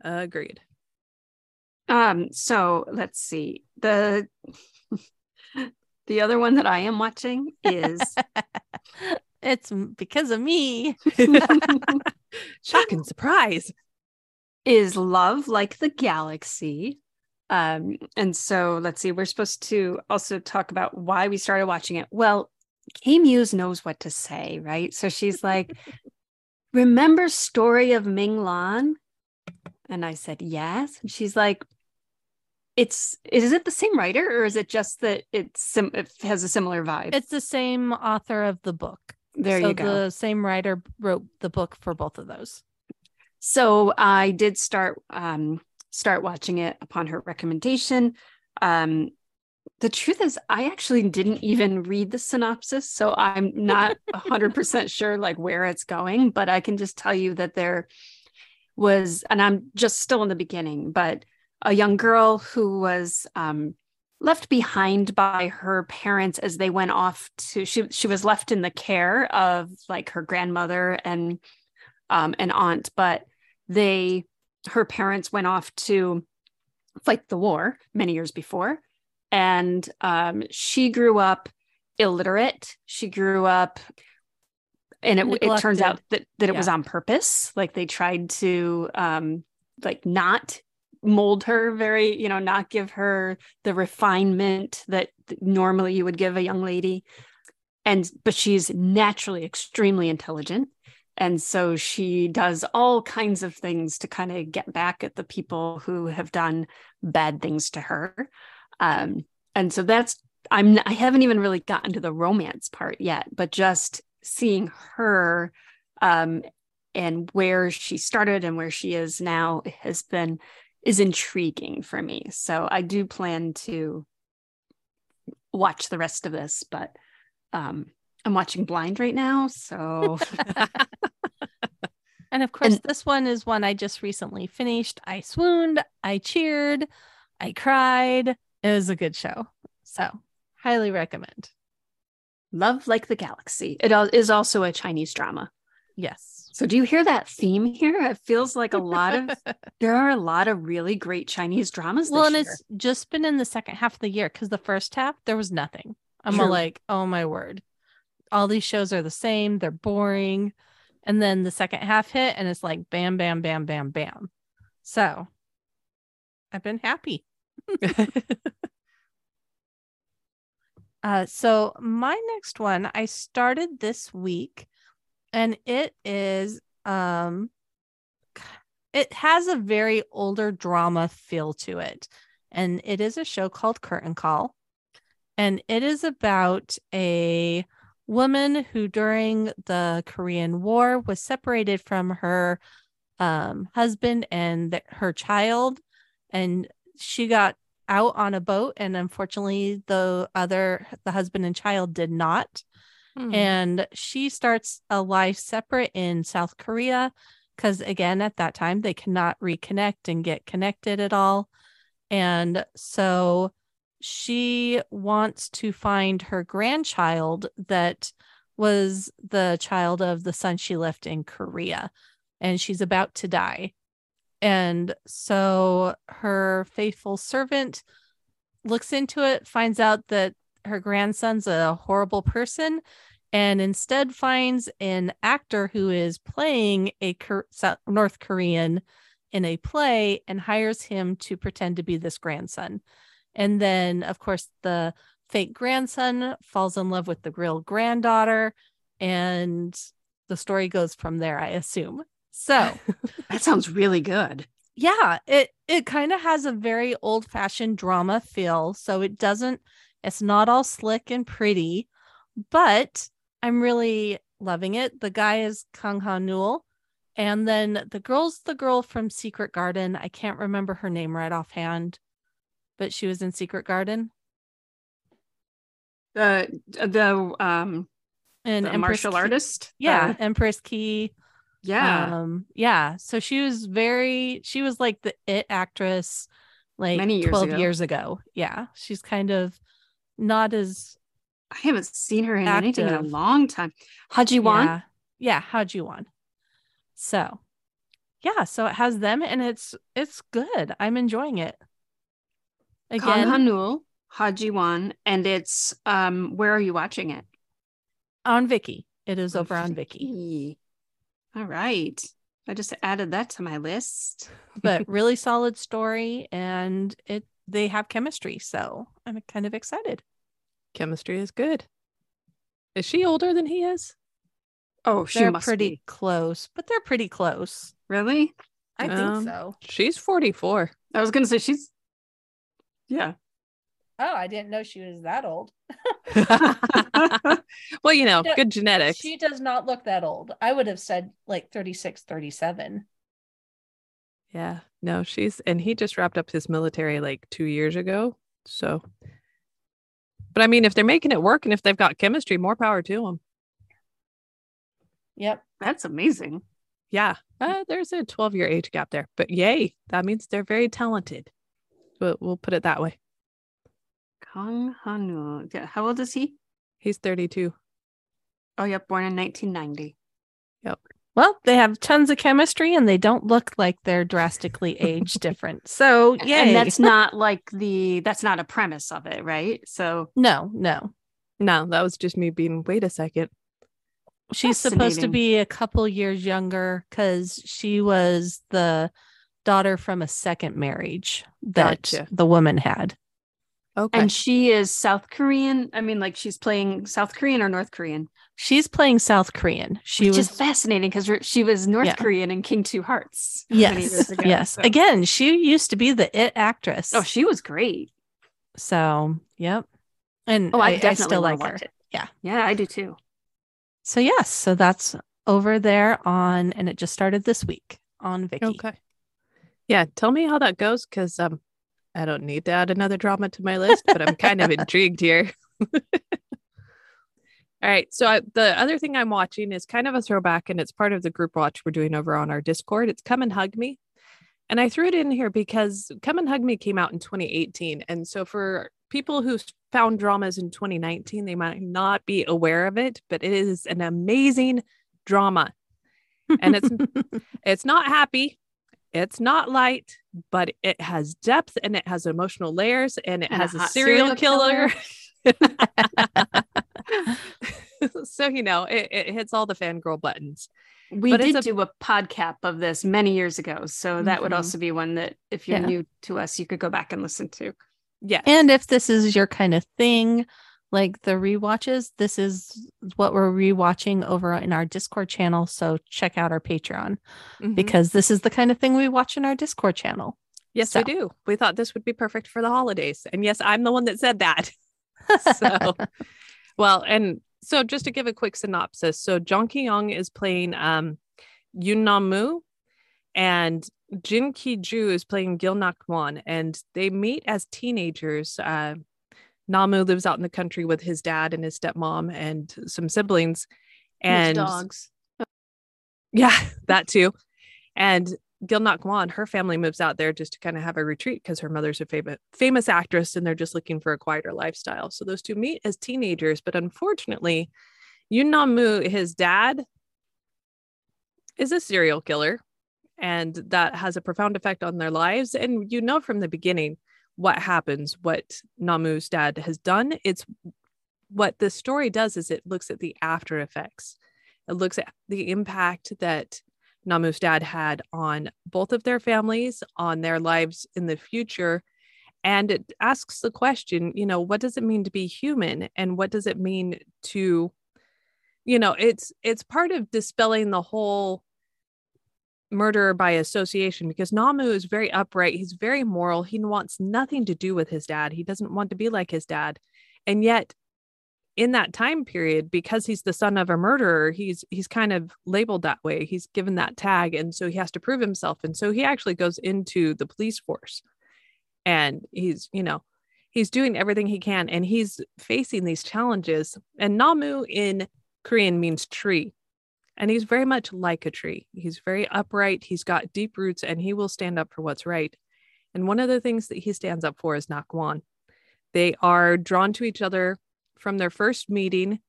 agreed. Um, so let's see. The the other one that I am watching is it's because of me. Shocking surprise. Is Love Like the Galaxy um, and so let's see, we're supposed to also talk about why we started watching it. Well, K Muse knows what to say, right? So she's like, Remember Story of Ming Lan? And I said, Yes. And she's like, it's is it the same writer or is it just that it's sim- it has a similar vibe? It's the same author of the book. There so you go. The same writer wrote the book for both of those. So I did start um, start watching it upon her recommendation. Um, the truth is, I actually didn't even read the synopsis, so I'm not 100% sure like where it's going, but I can just tell you that there was, and I'm just still in the beginning, but a young girl who was um, left behind by her parents as they went off to she she was left in the care of like her grandmother and um an aunt but they her parents went off to fight the war many years before. And um she grew up illiterate. She grew up and it, it turns out that, that it yeah. was on purpose. Like they tried to um like not mold her very you know not give her the refinement that normally you would give a young lady. And but she's naturally extremely intelligent. And so she does all kinds of things to kind of get back at the people who have done bad things to her. Um, and so that's i'm i haven't even really gotten to the romance part yet but just seeing her um, and where she started and where she is now has been is intriguing for me. So I do plan to watch the rest of this, but um, I'm watching Blind right now. So. and of course, and, this one is one I just recently finished. I swooned, I cheered, I cried. It was a good show. So, highly recommend. Love Like the Galaxy. It is also a Chinese drama. Yes. So do you hear that theme here? It feels like a lot of there are a lot of really great Chinese dramas. Well, and year. it's just been in the second half of the year because the first half there was nothing. I'm like, oh my word, all these shows are the same. They're boring, and then the second half hit, and it's like bam, bam, bam, bam, bam. So I've been happy. uh, so my next one I started this week and it is um it has a very older drama feel to it. And it is a show called curtain call. And it is about a woman who during the korean war was separated from her um, husband and th- her child. And she got out on a boat and unfortunately the other the husband and child did not Hmm. And she starts a life separate in South Korea because, again, at that time, they cannot reconnect and get connected at all. And so she wants to find her grandchild that was the child of the son she left in Korea. And she's about to die. And so her faithful servant looks into it, finds out that her grandson's a horrible person and instead finds an actor who is playing a North Korean in a play and hires him to pretend to be this grandson. And then, of course, the fake grandson falls in love with the real granddaughter, and the story goes from there, I assume. So that sounds really good. Yeah, it it kind of has a very old-fashioned drama feel. So it doesn't, it's not all slick and pretty, but I'm really loving it. The guy is Kang Ha Neul. And then the girl's the girl from Secret Garden. I can't remember her name right offhand, but she was in Secret Garden. The the um and the martial Key. artist. Yeah, uh, Empress Ki. Yeah. Um, yeah. So she was very she was like the it actress like Many years 12 ago. years ago. Yeah. She's kind of not as I haven't seen her in active. anything in a long time. Ha Ji Won? Yeah. yeah, Ha Ji Won. So yeah, so it has them and it's it's good. I'm enjoying it. Again, Kang Ha Neul, Ha and it's um where are you watching it? On Viki. It is over on Viki. All right. I just added that to my list. but really solid story and it they have chemistry, so I'm kind of excited. Chemistry is good. Is she older than he is? Oh, she they're must pretty be. close, but they're pretty close. Really? I um, think so. She's 44. I was gonna say she's yeah. Oh, I didn't know she was that old. well, you know, good genetics. She does not look that old. I would have said like 36, 37. Yeah. No, she's and he just wrapped up his military like 2 years ago. So but I mean, if they're making it work and if they've got chemistry, more power to them. Yep. That's amazing. Yeah. Uh, there's a 12 year age gap there, but yay. That means they're very talented. We'll, we'll put it that way. Kang Hanu. Yeah, How old is he? He's 32. Oh, yep, born in 1990. Well, they have tons of chemistry and they don't look like they're drastically age different. So, yeah. And that's not like the that's not a premise of it, right? So no, no. No, that was just me being, wait a second. She's supposed to be a couple years younger because she was the daughter from a second marriage that Gotcha. the woman had. Okay. and she is South Korean. I mean, like she's playing South Korean or North Korean. She's playing South Korean. She which was is fascinating because she was North Yeah. Korean in King Two Hearts. many yes, years ago, yes. so- Again, she used to be the it actress. Oh, she was great. so yep. And Oh, I, I, I definitely still like her. it. Yeah. yeah, I do too. So yes, so that's over there on, and it just started this week on Viki. okay. Yeah. Tell me how that goes because um, I don't need to add another drama to my list, but I'm kind of intrigued here. All right. So I, the other thing I'm watching is kind of a throwback, and it's part of the group watch we're doing over on our Discord. It's Come and Hug Me. And I threw it in here because Come and Hug Me came out in 2018. And so for people who found dramas in 2019, they might not be aware of it, but it is an amazing drama. And it's it's not happy, it's not light, but it has depth and it has emotional layers and it And has a hot serial, serial killer. killer. so you know it, it hits all the fangirl buttons. We But did a- do a podcast of this many years ago, so that would Mhm. also be one that if you're Yeah. new to us, you could go back and listen to. Yeah. And if this is your kind of thing, like the rewatches, this is what we're rewatching over in our Discord channel. So check out our Patreon Mhm. because this is the kind of thing we watch in our Discord channel. yes, so- we do. We thought this would be perfect for the holidays. And yes, I'm the one that said that. so well and so just to give a quick synopsis so Jang Ki Yong is playing um Yoon Nam Moo and Jin Ki Ju is playing Gil Nak Won and they meet as teenagers uh Namu lives out in the country with his dad and his stepmom and some siblings and dogs. yeah, that too. And Gil Nak Won, her family moves out there just to kind of have a retreat because her mother's a famous famous actress and they're just looking for a quieter lifestyle. So those two meet as teenagers, but unfortunately, Nam his dad, is a serial killer, and that has a profound effect on their lives. And you know from the beginning what happens, what Namu's dad has done. It's what the story does is it looks at the after effects. It looks at the impact that Namu's dad had on both of their families, on their lives in the future. And it asks the question, you know, what does it mean to be human? And what does it mean to, you know, it's it's part of dispelling the whole murder by association because Namu is very upright. He's very moral. He wants nothing to do with his dad. He doesn't want to be like his dad. And yet in that time period because he's the son of a murderer he's he's kind of labeled that way he's given that tag and so he has to prove himself and so he actually goes into the police force and he's you know he's doing everything he can and he's facing these challenges and namu in korean means tree and he's very much like a tree he's very upright he's got deep roots and he will stand up for what's right and one of the things that he stands up for is nakwan they are drawn to each other from their first meeting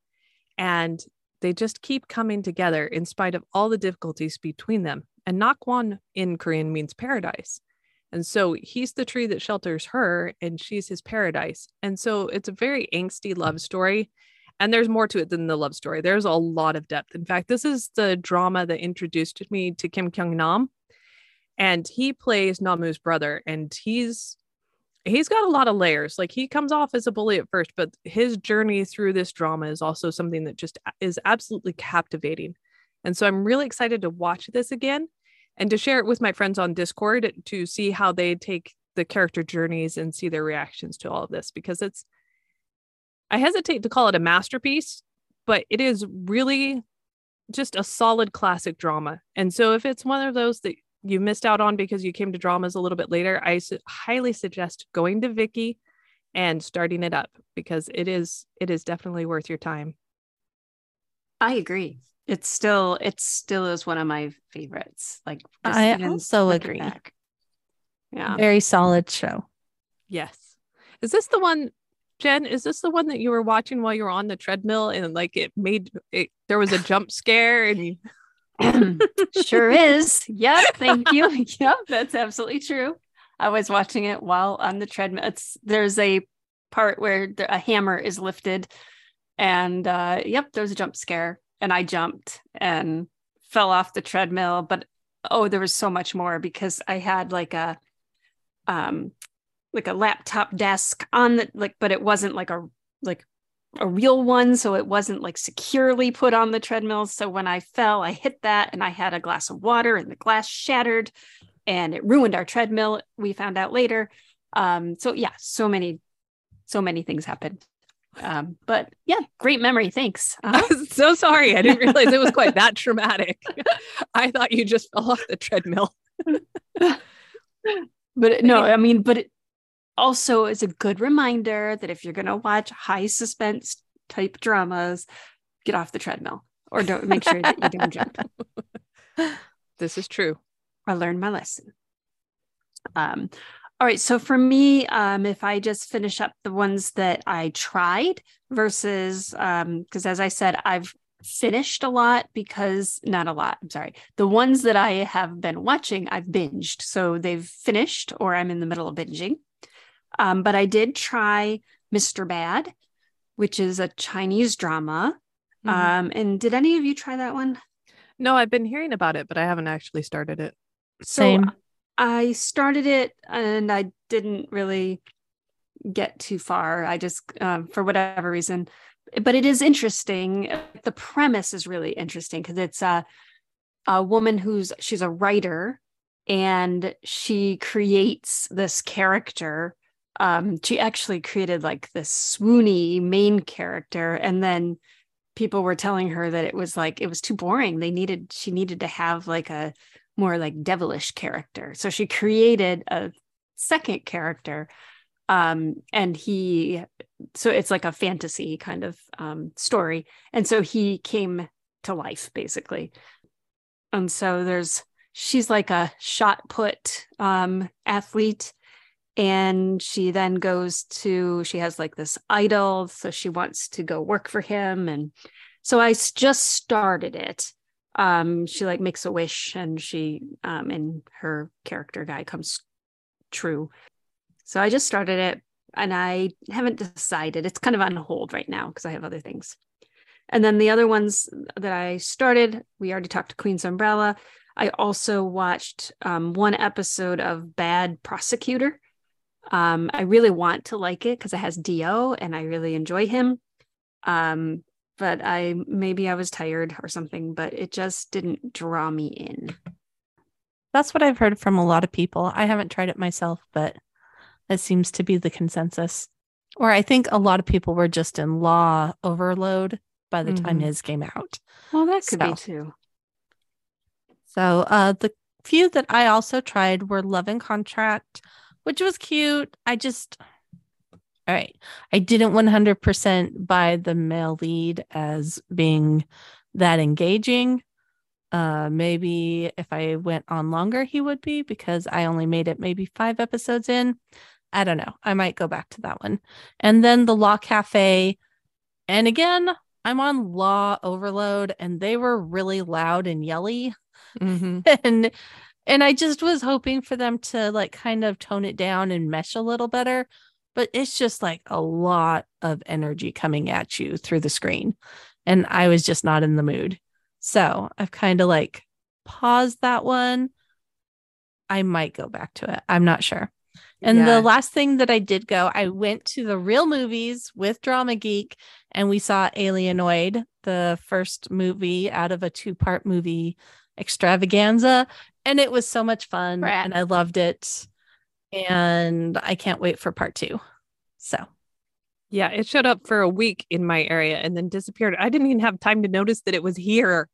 and they just keep coming together in spite of all the difficulties between them. And Nakwan in Korean means paradise. And so he's the tree that shelters her and she's his paradise. And so it's a very angsty love story. And there's more to it than the love story. There's a lot of depth. In fact, this is the drama that introduced me to Kim Kyung Nam. And he plays Namu's brother. And he's he's got a lot of layers. Like he comes off as a bully at first, but his journey through this drama is also something that just is absolutely captivating. And so I'm really excited to watch this again and to share it with my friends on Discord to see how they take the character journeys and see their reactions to all of this because it's I hesitate to call it a masterpiece, but it is really just a solid classic drama. And so if it's one of those that you missed out on because you came to dramas a little bit later, I su- highly suggest going to Viki and starting it up because it is it is definitely worth your time. I agree. It's still it still is one of my favorites. Like I even also agree. back. Yeah. Very solid show. Yes. Is this the one Jen, is this the one that you were watching while you were on the treadmill and like it made it there was a jump scare and you sure is. Yep. Thank you. Yep. That's absolutely true. I was watching it while on the treadmill. It's there's a part where the, a hammer is lifted, and uh, yep, there was a jump scare, and I jumped and fell off the treadmill. But oh, there was so much more because I had like a um like a laptop desk on the like, but it wasn't like a like a real one so it wasn't like securely put on the treadmill. So when i fell i hit that and i had a glass of water and the glass shattered and it ruined our treadmill we found out later. Um so yeah so many so many things happened. Um but yeah great memory thanks. Uh-huh. i was so sorry i didn't realize it was quite that traumatic. I thought you just fell off the treadmill. But no i mean but it, also is a good reminder that if you're going to watch high suspense type dramas, get off the treadmill or don't make sure that you don't jump. This is true. I learned my lesson. Um, all right. So for me, um, if I just finish up the ones that I tried versus, because um, as I said, I've finished a lot because not a lot. I'm sorry. The ones that I have been watching, I've binged. So they've finished or I'm in the middle of binging. Um, but I did try Mr. Bad, which is a Chinese drama. Mm-hmm. Um, and did any of you try that one? No, I've been hearing about it, but I haven't actually started it. Same. So I started it and I didn't really get too far. I just, um, for whatever reason, but it is interesting. The premise is really interesting because it's a, a woman who's she's a writer and she creates this character um, she actually created like this swoony main character and then people were telling her that it was like it was too boring. They needed she needed to have like a more like devilish character. So she created a second character um and he so it's like a fantasy kind of um story. And so he came to life basically. And so there's she's like a shot put um athlete and she then goes to she has like this idol so she wants to go work for him and so i just started it. Um she like makes a wish and she um and her character guy comes true. So i just started it and i haven't decided. It's kind of on hold right now because i have other things. And then the other ones that i started we already talked to queen's umbrella. I also watched um, one episode of bad prosecutor um, I really want to like it because it has D.O. and I really enjoy him. Um, but I maybe I was tired or something, but it just didn't draw me in. That's what I've heard from a lot of people. I haven't tried it myself, but it seems to be the consensus. Or I think a lot of people were just in law overload by the mm-hmm. time his came out. Well, that could so, be too. So uh, the few that I also tried were Love and Contract, which was cute. I just, all right. I didn't 100% buy the male lead as being that engaging. Uh, maybe if I went on longer, he would be because I only made it maybe five episodes in. I don't know. I might go back to that one. And then the Law Cafe. And again, I'm on Law Overload and they were really loud and yelly. Mm-hmm. and and I just was hoping for them to like kind of tone it down and mesh a little better. But it's just like a lot of energy coming at you through the screen. And I was just not in the mood. So I've kind of like paused that one. I might go back to it. I'm not sure. And yeah. the last thing that I did go, I went to the real movies with Drama Geek and we saw Alienoid, the first movie out of a two part movie extravaganza and it was so much fun and I loved it. And I can't wait for part two. So, yeah, it showed up for a week in my area and then disappeared. I didn't even have time to notice that it was here.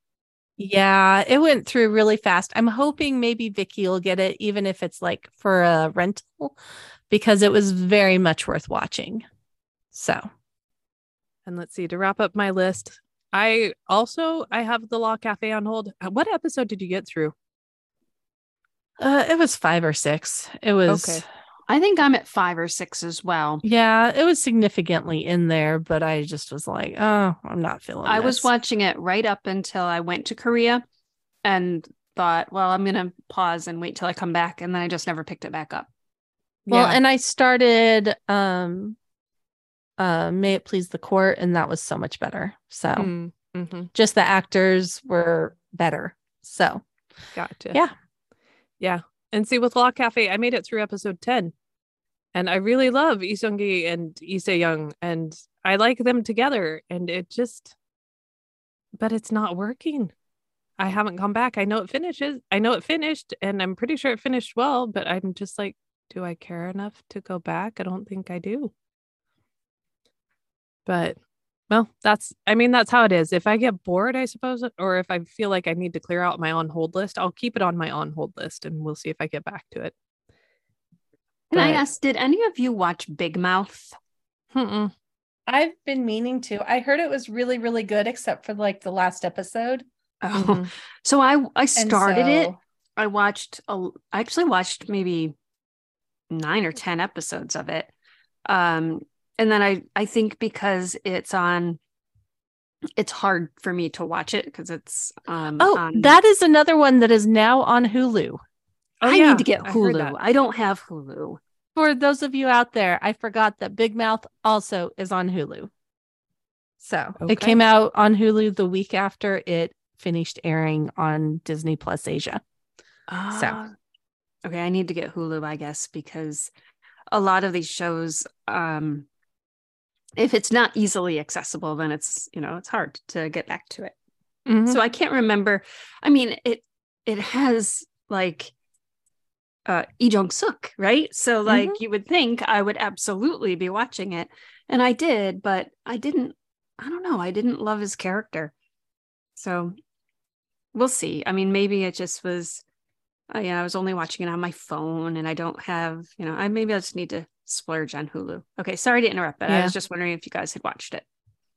Yeah, it went through really fast. I'm hoping maybe Viki will get it, even if it's like for a rental, because it was very much worth watching. So, and let's see to wrap up my list. I also I have the Law Cafe on hold. What episode did you get through? Uh, it was five or six. It was okay. I think I'm at five or six as well. Yeah, it was significantly in there, but I just was like, oh, I'm not feeling I was watching it right up until I went to Korea and thought, well, I'm going to pause and wait till I come back. And then I just never picked it back up. Well, Yeah. and I started um uh May It Please the Court, and that was so much better. So Mm, mhm. just the actors were better. So Gotcha. Yeah. Yeah. And see, with Law Cafe, I made it through episode 10. And I really love Lee Sung Gi and Lee Se Young. And I like them together. And it just, but it's not working. I haven't come back. I know it finishes. I know it finished. And I'm pretty sure it finished well. But I'm just like, do I care enough to go back? I don't think I do. But well, that's, I mean, that's how it is. If I get bored, I suppose, or if I feel like I need to clear out my on hold list, I'll keep it on my on hold list and we'll see if I get back to it. Can I But- ask, did any of you watch Big Mouth? Mm-mm. I've been meaning to. I heard it was really, really good, except for like the last episode. Oh, Mhm. so I I And started it. I watched a, I actually watched maybe nine or ten episodes of it. Um and then I I think because it's on it's hard for me to watch it because it's um Oh, on- that is another one that is now on Hulu. Oh, I yeah, need to get Hulu. that. I don't have Hulu. For those of you out there, I forgot that Big Mouth also is on Hulu. So Okay. it came out on Hulu the week after it finished airing on Disney Plus Asia. So okay, I need to get Hulu, I guess, because a lot of these shows, um, if it's not easily accessible, then it's you know it's hard to get back to it. Mhm. So I can't remember. I mean, it it has like uh Lee Jong Suk, right? So like you would think I would absolutely be watching it, and I did, but I didn't. I don't know. I didn't love his character, so we'll see. I mean, maybe it just was. Uh, yeah, I was only watching it on my phone, and I don't have. You know, I maybe I just need to splurge on Hulu. Okay, sorry to interrupt, but I was just wondering if you guys had watched it.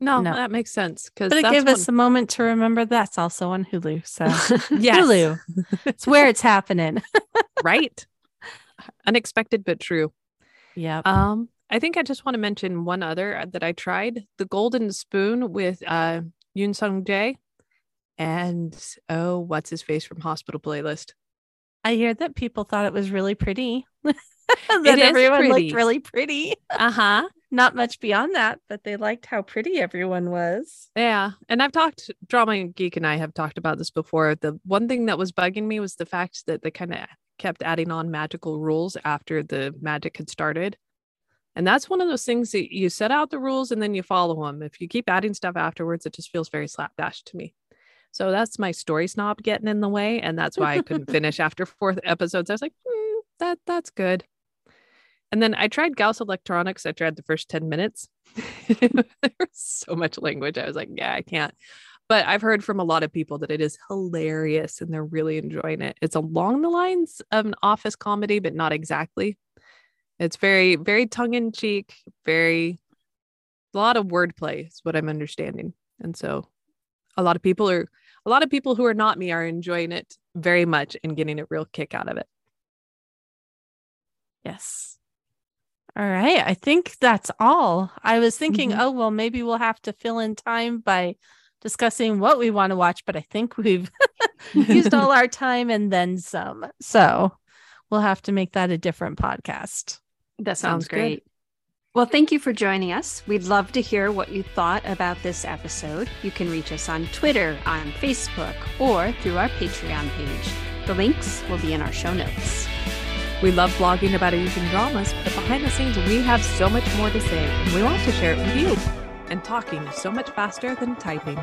no, No. that makes sense. Because But it gave one- us a moment to remember that's also on Hulu. So yes, Hulu. It's where it's happening. right? Unexpected but true. Yeah. Um, I think I just want to mention one other that I tried: the Golden Spoon with uh Yook Sung Jae, and oh, what's his face from Hospital Playlist? I hear that people thought it was really pretty. that everyone pretty. looked really pretty. Uh huh. Not much beyond that, but they liked how pretty everyone was. Yeah. And I've talked, Drama Geek and I have talked about this before. The one thing that was bugging me was the fact that they kind of kept adding on magical rules after the magic had started. And that's one of those things that you set out the rules and then you follow them. If you keep adding stuff afterwards, it just feels very slapdash to me. So that's my story snob getting in the way. And that's why I couldn't finish after four episodes. I was like, hmm, that that's good. And then I tried Gauss Electronics. I tried the first 10 minutes. there was so much language. I was like, yeah, I can't. But I've heard from a lot of people that it is hilarious and they're really enjoying it. It's along the lines of an office comedy, but not exactly. It's very, very tongue in cheek, very, a lot of wordplay is what I'm understanding. And so a lot of people are, a lot of people who are not me are enjoying it very much and getting a real kick out of it. Yes. All right. I think that's all. I was thinking, Mhm. oh, well, maybe we'll have to fill in time by discussing what we want to watch, but I think we've used all our time and then some. So we'll have to make that a different podcast. That Sounds sounds good. great. Well, thank you for joining us. We'd love to hear what you thought about this episode. You can reach us on Twitter, on Facebook, or through our Patreon page. The links will be in our show notes. We love blogging about Asian dramas, but behind the scenes, we have so much more to say, and we want to share it with you. And talking is so much faster than typing.